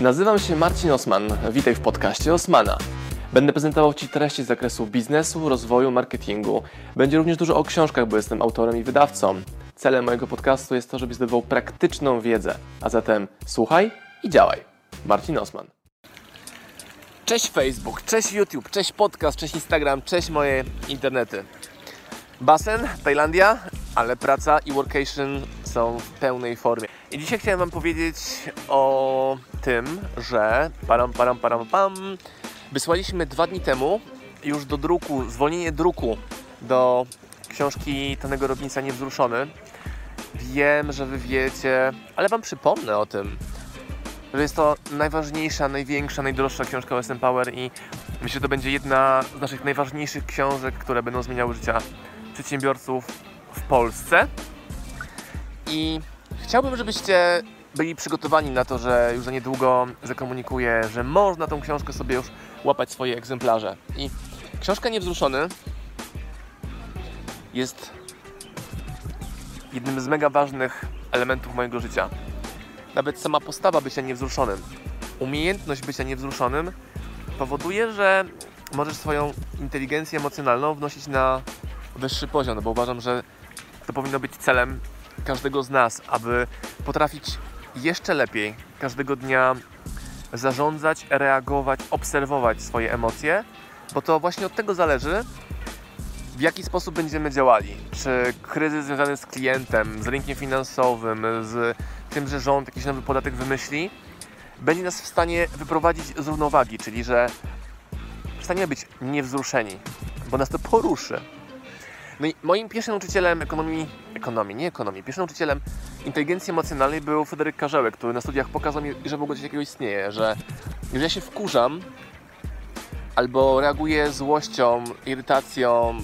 Nazywam się Marcin Osman. Witaj w podcaście Osmana. Będę prezentował Ci treści z zakresu biznesu, rozwoju, marketingu. Będzie również dużo o książkach, bo jestem autorem i wydawcą. Celem mojego podcastu jest to, żebyś zdobywał praktyczną wiedzę. A zatem słuchaj i działaj. Marcin Osman. Cześć Facebook, cześć YouTube, cześć podcast, cześć Instagram, cześć moje internety. Basen, Tajlandia, ale praca i workation są w pełnej formie. I dzisiaj chciałem Wam powiedzieć o tym, że param, param, param, pam, wysłaliśmy dwa dni temu już do druku, zwolnienie druku do książki Tanego Robinsa Niewzruszony. Wiem, że Wy wiecie, ale Wam przypomnę o tym, że jest to najważniejsza, największa, najdroższa książka o Power i myślę, że to będzie jedna z naszych najważniejszych książek, które będą zmieniały życia przedsiębiorców w Polsce. I chciałbym, żebyście byli przygotowani na to, że już za niedługo zakomunikuję, że można tą książkę sobie już łapać swoje egzemplarze. I książka Niewzruszony jest jednym z mega ważnych elementów mojego życia. Nawet sama postawa bycia niewzruszonym, umiejętność bycia niewzruszonym powoduje, że możesz swoją inteligencję emocjonalną wnosić na wyższy poziom, no bo uważam, że to powinno być celem każdego z nas, aby potrafić jeszcze lepiej każdego dnia zarządzać, reagować, obserwować swoje emocje, bo to właśnie od tego zależy, w jaki sposób będziemy działali. Czy kryzys związany z klientem, z rynkiem finansowym, z tym, że rząd jakiś nowy podatek wymyśli, będzie nas w stanie wyprowadzić z równowagi, czyli że przestaniemy być niewzruszeni, bo nas to poruszy. No moim pierwszym nauczycielem ekonomii, ekonomii, nie ekonomii, pierwszym nauczycielem inteligencji emocjonalnej był Fryderyk Karzełek, który na studiach pokazał mi, że w ogóle coś takiego istnieje, że jeżeli ja się wkurzam albo reaguję złością, irytacją,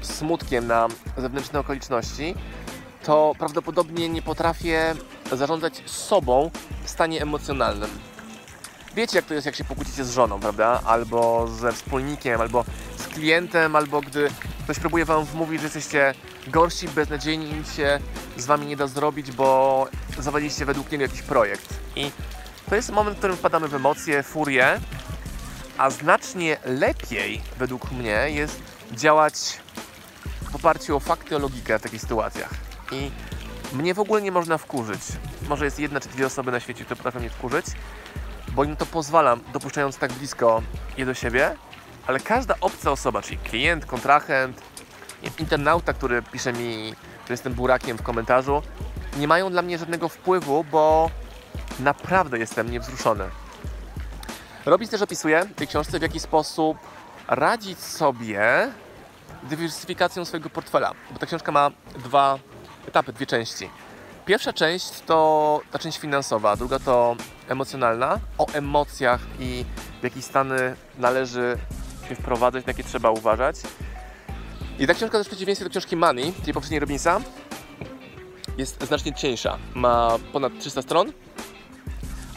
smutkiem na zewnętrzne okoliczności, to prawdopodobnie nie potrafię zarządzać sobą w stanie emocjonalnym. Wiecie, jak to jest, jak się pokłócicie z żoną, prawda? Albo ze wspólnikiem, albo z klientem, albo gdy ktoś próbuje Wam wmówić, że jesteście gorsi, beznadziejni i nic się z Wami nie da zrobić, bo zawaliliście według niego jakiś projekt. I to jest moment, w którym wpadamy w emocje, furię, a znacznie lepiej, według mnie, jest działać w oparciu o fakty, o logikę w takich sytuacjach. I mnie w ogóle nie można wkurzyć. Może jest jedna czy dwie osoby na świecie, które potrafią mnie wkurzyć, bo im to pozwalam, dopuszczając tak blisko je do siebie, ale każda obca osoba, czyli klient, kontrahent, internauta, który pisze mi, że jestem burakiem w komentarzu, nie mają dla mnie żadnego wpływu, bo naprawdę jestem niewzruszony. Robisz też opisuje w tej książce, w jaki sposób radzić sobie dywersyfikacją swojego portfela, bo ta książka ma dwa etapy, dwie części. Pierwsza część to ta część finansowa, druga to emocjonalna, o emocjach i w jakie stany należy się wprowadzać, na jakie trzeba uważać. I ta książka też w przeciwieństwie do książki Money, tej poprzedniej Robinsa, jest znacznie cieńsza. Ma ponad 300 stron,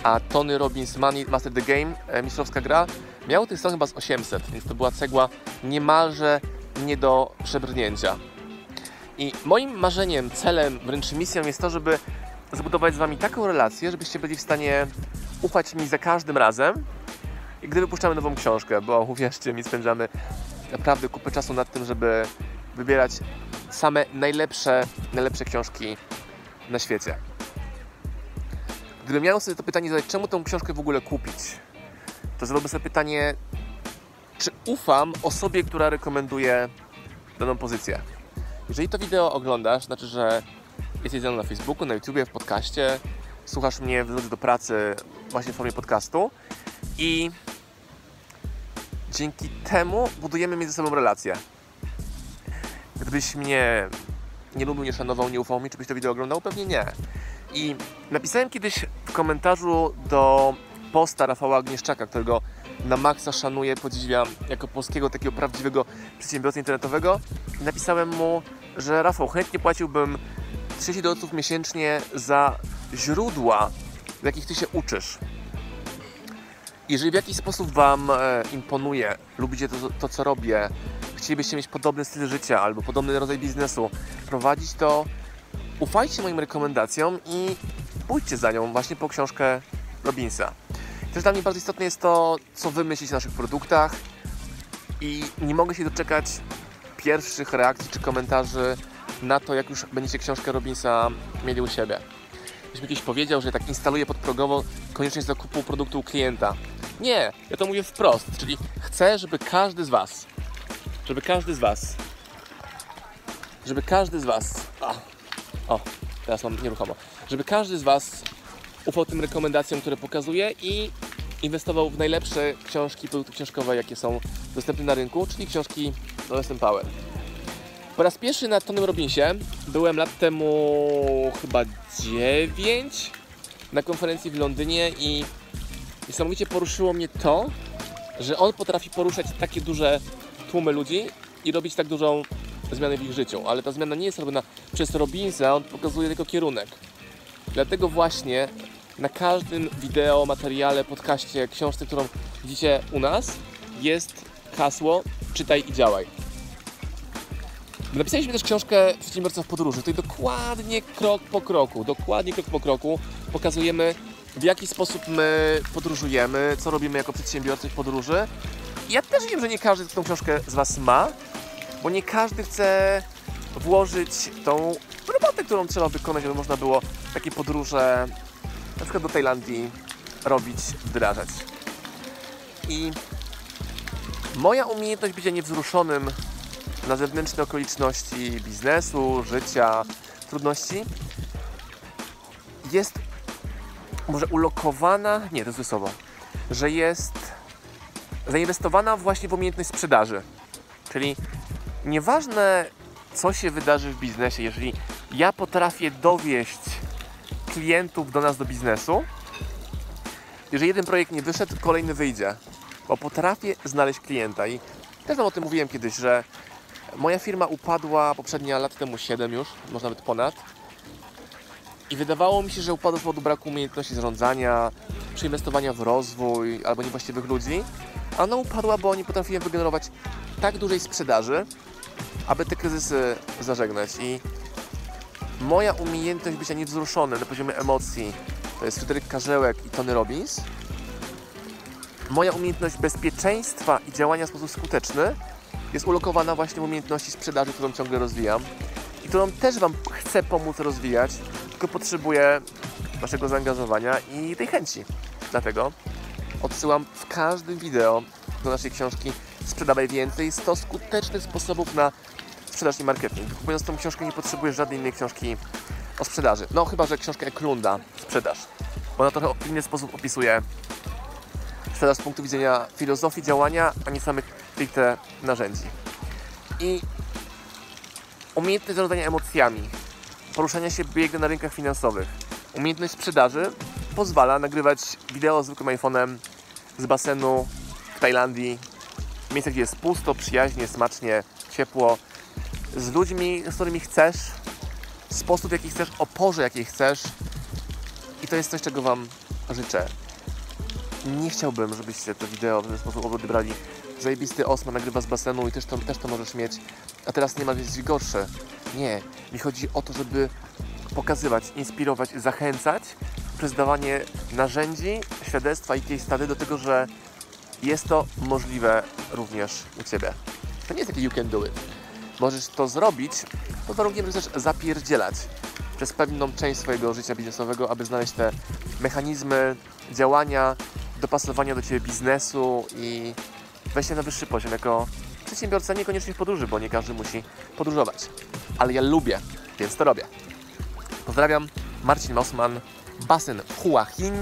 a Tony Robbins Money Master the Game, e, mistrzowska gra, miało tych stron chyba z 800, więc to była cegła niemalże nie do przebrnięcia. I moim marzeniem, celem, wręcz misją jest to, żeby zbudować z Wami taką relację, żebyście byli w stanie ufać mi za każdym razem, i gdy wypuszczamy nową książkę, bo uwierzcie mi, spędzamy naprawdę kupę czasu nad tym, żeby wybierać same najlepsze, najlepsze książki na świecie. Gdybym miał sobie to pytanie zadać, czemu tą książkę w ogóle kupić, to zadałbym sobie pytanie, czy ufam osobie, która rekomenduje daną pozycję. Jeżeli to wideo oglądasz, znaczy, że jesteś ze mną na Facebooku, na YouTubie, w podcaście, słuchasz mnie w drodze do pracy właśnie w formie podcastu i dzięki temu budujemy między sobą relacje. Gdybyś mnie nie lubił, nie szanował, nie ufał mi, czy byś to wideo oglądał? Pewnie nie. I napisałem kiedyś w komentarzu do posta Rafała Agnieszczaka, którego na maksa szanuję, podziwiam jako polskiego takiego prawdziwego przedsiębiorcy internetowego. I napisałem mu, że Rafał, chętnie płaciłbym 30 dolców miesięcznie za źródła, w jakich Ty się uczysz. Jeżeli w jakiś sposób Wam e, imponuje, lubicie to, to, co robię, chcielibyście mieć podobny styl życia albo podobny rodzaj biznesu prowadzić, to ufajcie moim rekomendacjom i pójdźcie za nią właśnie po książkę Robinsa. Też dla mnie bardzo istotne jest to, co wy myślicie o naszych produktach i nie mogę się doczekać pierwszych reakcji czy komentarzy na to, jak już będziecie książkę Robinsa mieli u siebie. Ktoś mi kiedyś powiedział, że tak instaluję podprogowo konieczność zakupu produktu u klienta. Nie, ja to mówię wprost, czyli chcę, żeby każdy z Was, żeby każdy z Was, żeby każdy z Was, o, teraz mam nieruchomo, żeby każdy z Was ufał tym rekomendacjom, które pokazuję i inwestował w najlepsze książki, produkty książkowe, jakie są dostępne na rynku, czyli książki Dolesem Power. Po raz pierwszy na Tonym Robinsie byłem lat temu chyba 9 na konferencji w Londynie i niesamowicie poruszyło mnie to, że on potrafi poruszać takie duże tłumy ludzi i robić tak dużą zmianę w ich życiu. Ale ta zmiana nie jest robiona przez Robinsa, on pokazuje tylko kierunek. Dlatego właśnie na każdym wideo, materiale, podcaście, książce, którą widzicie u nas, jest hasło czytaj i działaj. Napisaliśmy też książkę Przedsiębiorca w podróży. Tutaj dokładnie krok po kroku, dokładnie krok po kroku pokazujemy w jaki sposób my podróżujemy, co robimy jako przedsiębiorcy w podróży. Ja też wiem, że nie każdy tą książkę z Was ma, bo nie każdy chce włożyć tą robotę, którą trzeba wykonać, żeby można było takie podróże na przykład do Tajlandii robić, wdrażać. I moja umiejętność bycia niewzruszonym na zewnętrzne okoliczności biznesu, życia, trudności jest może ulokowana, nie, to jest słowo, że jest zainwestowana właśnie w umiejętność sprzedaży. Czyli nieważne, co się wydarzy w biznesie, jeżeli ja potrafię dowieść klientów do nas do biznesu, jeżeli jeden projekt nie wyszedł, kolejny wyjdzie, bo potrafię znaleźć klienta i też wam o tym mówiłem kiedyś, że moja firma upadła poprzednia lat temu 7 już, może nawet ponad. I wydawało mi się, że upadła z powodu braku umiejętności zarządzania, przeinwestowania w rozwój albo niewłaściwych ludzi. A ona upadła, bo nie potrafiłem wygenerować tak dużej sprzedaży, aby te kryzysy zażegnać. I moja umiejętność bycia niewzruszonym na poziomie emocji to jest Fryderyk Karzełek i Tony Robbins. Moja umiejętność bezpieczeństwa i działania w sposób skuteczny jest ulokowana właśnie w umiejętności sprzedaży, którą ciągle rozwijam i którą też Wam chcę pomóc rozwijać, tylko potrzebuję Waszego zaangażowania i tej chęci. Dlatego odsyłam w każdym wideo do naszej książki Sprzedawaj Więcej 100 skutecznych sposobów na sprzedaż i marketing. Kupując tą książkę nie potrzebujesz żadnej innej książki o sprzedaży. No chyba, że książkę Eklunda Sprzedaż. Bo ona trochę w inny sposób opisuje sprzedaż z punktu widzenia filozofii działania, a nie samych stricte narzędzi. I umiejętność zarządzania emocjami, poruszania się biegnie na rynkach finansowych, umiejętność sprzedaży pozwala nagrywać wideo zwykłym iPhone'em z basenu w Tajlandii, miejsce, gdzie jest pusto, przyjaźnie, smacznie, ciepło, z ludźmi, z którymi chcesz, sposób, jaki chcesz, o porze, jakiej chcesz. I to jest coś, czego Wam życzę. Nie chciałbym, żebyście to wideo w ten sposób odebrali. Zajebisty Osman nagrywa z basenu i też to, też to możesz mieć, a teraz nie ma być gorsze. Nie, mi chodzi o to, żeby pokazywać, inspirować, zachęcać przez dawanie narzędzi, świadectwa i case study do tego, że jest to możliwe również u Ciebie. To nie jest takie you can do it. Możesz to zrobić pod warunkiem, że chcesz zapierdzielać przez pewną część swojego życia biznesowego, aby znaleźć te mechanizmy działania, dopasowania do Ciebie biznesu i wejścia na wyższy poziom jako przedsiębiorca, niekoniecznie w podróży, bo nie każdy musi podróżować. Ale ja lubię, więc to robię. Pozdrawiam, Marcin Mosman, basen Hua Hin,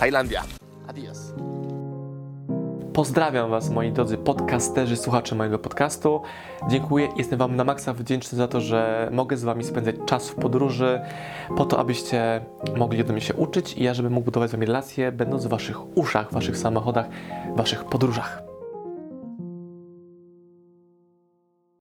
Tajlandia. Adios. Pozdrawiam Was, moi drodzy podcasterzy, słuchacze mojego podcastu. Dziękuję, jestem Wam na maksa wdzięczny za to, że mogę z Wami spędzać czas w podróży, po to, abyście mogli ode mnie się uczyć i ja, żebym mógł budować z Wami relacje, będąc w Waszych uszach, Waszych samochodach, Waszych podróżach.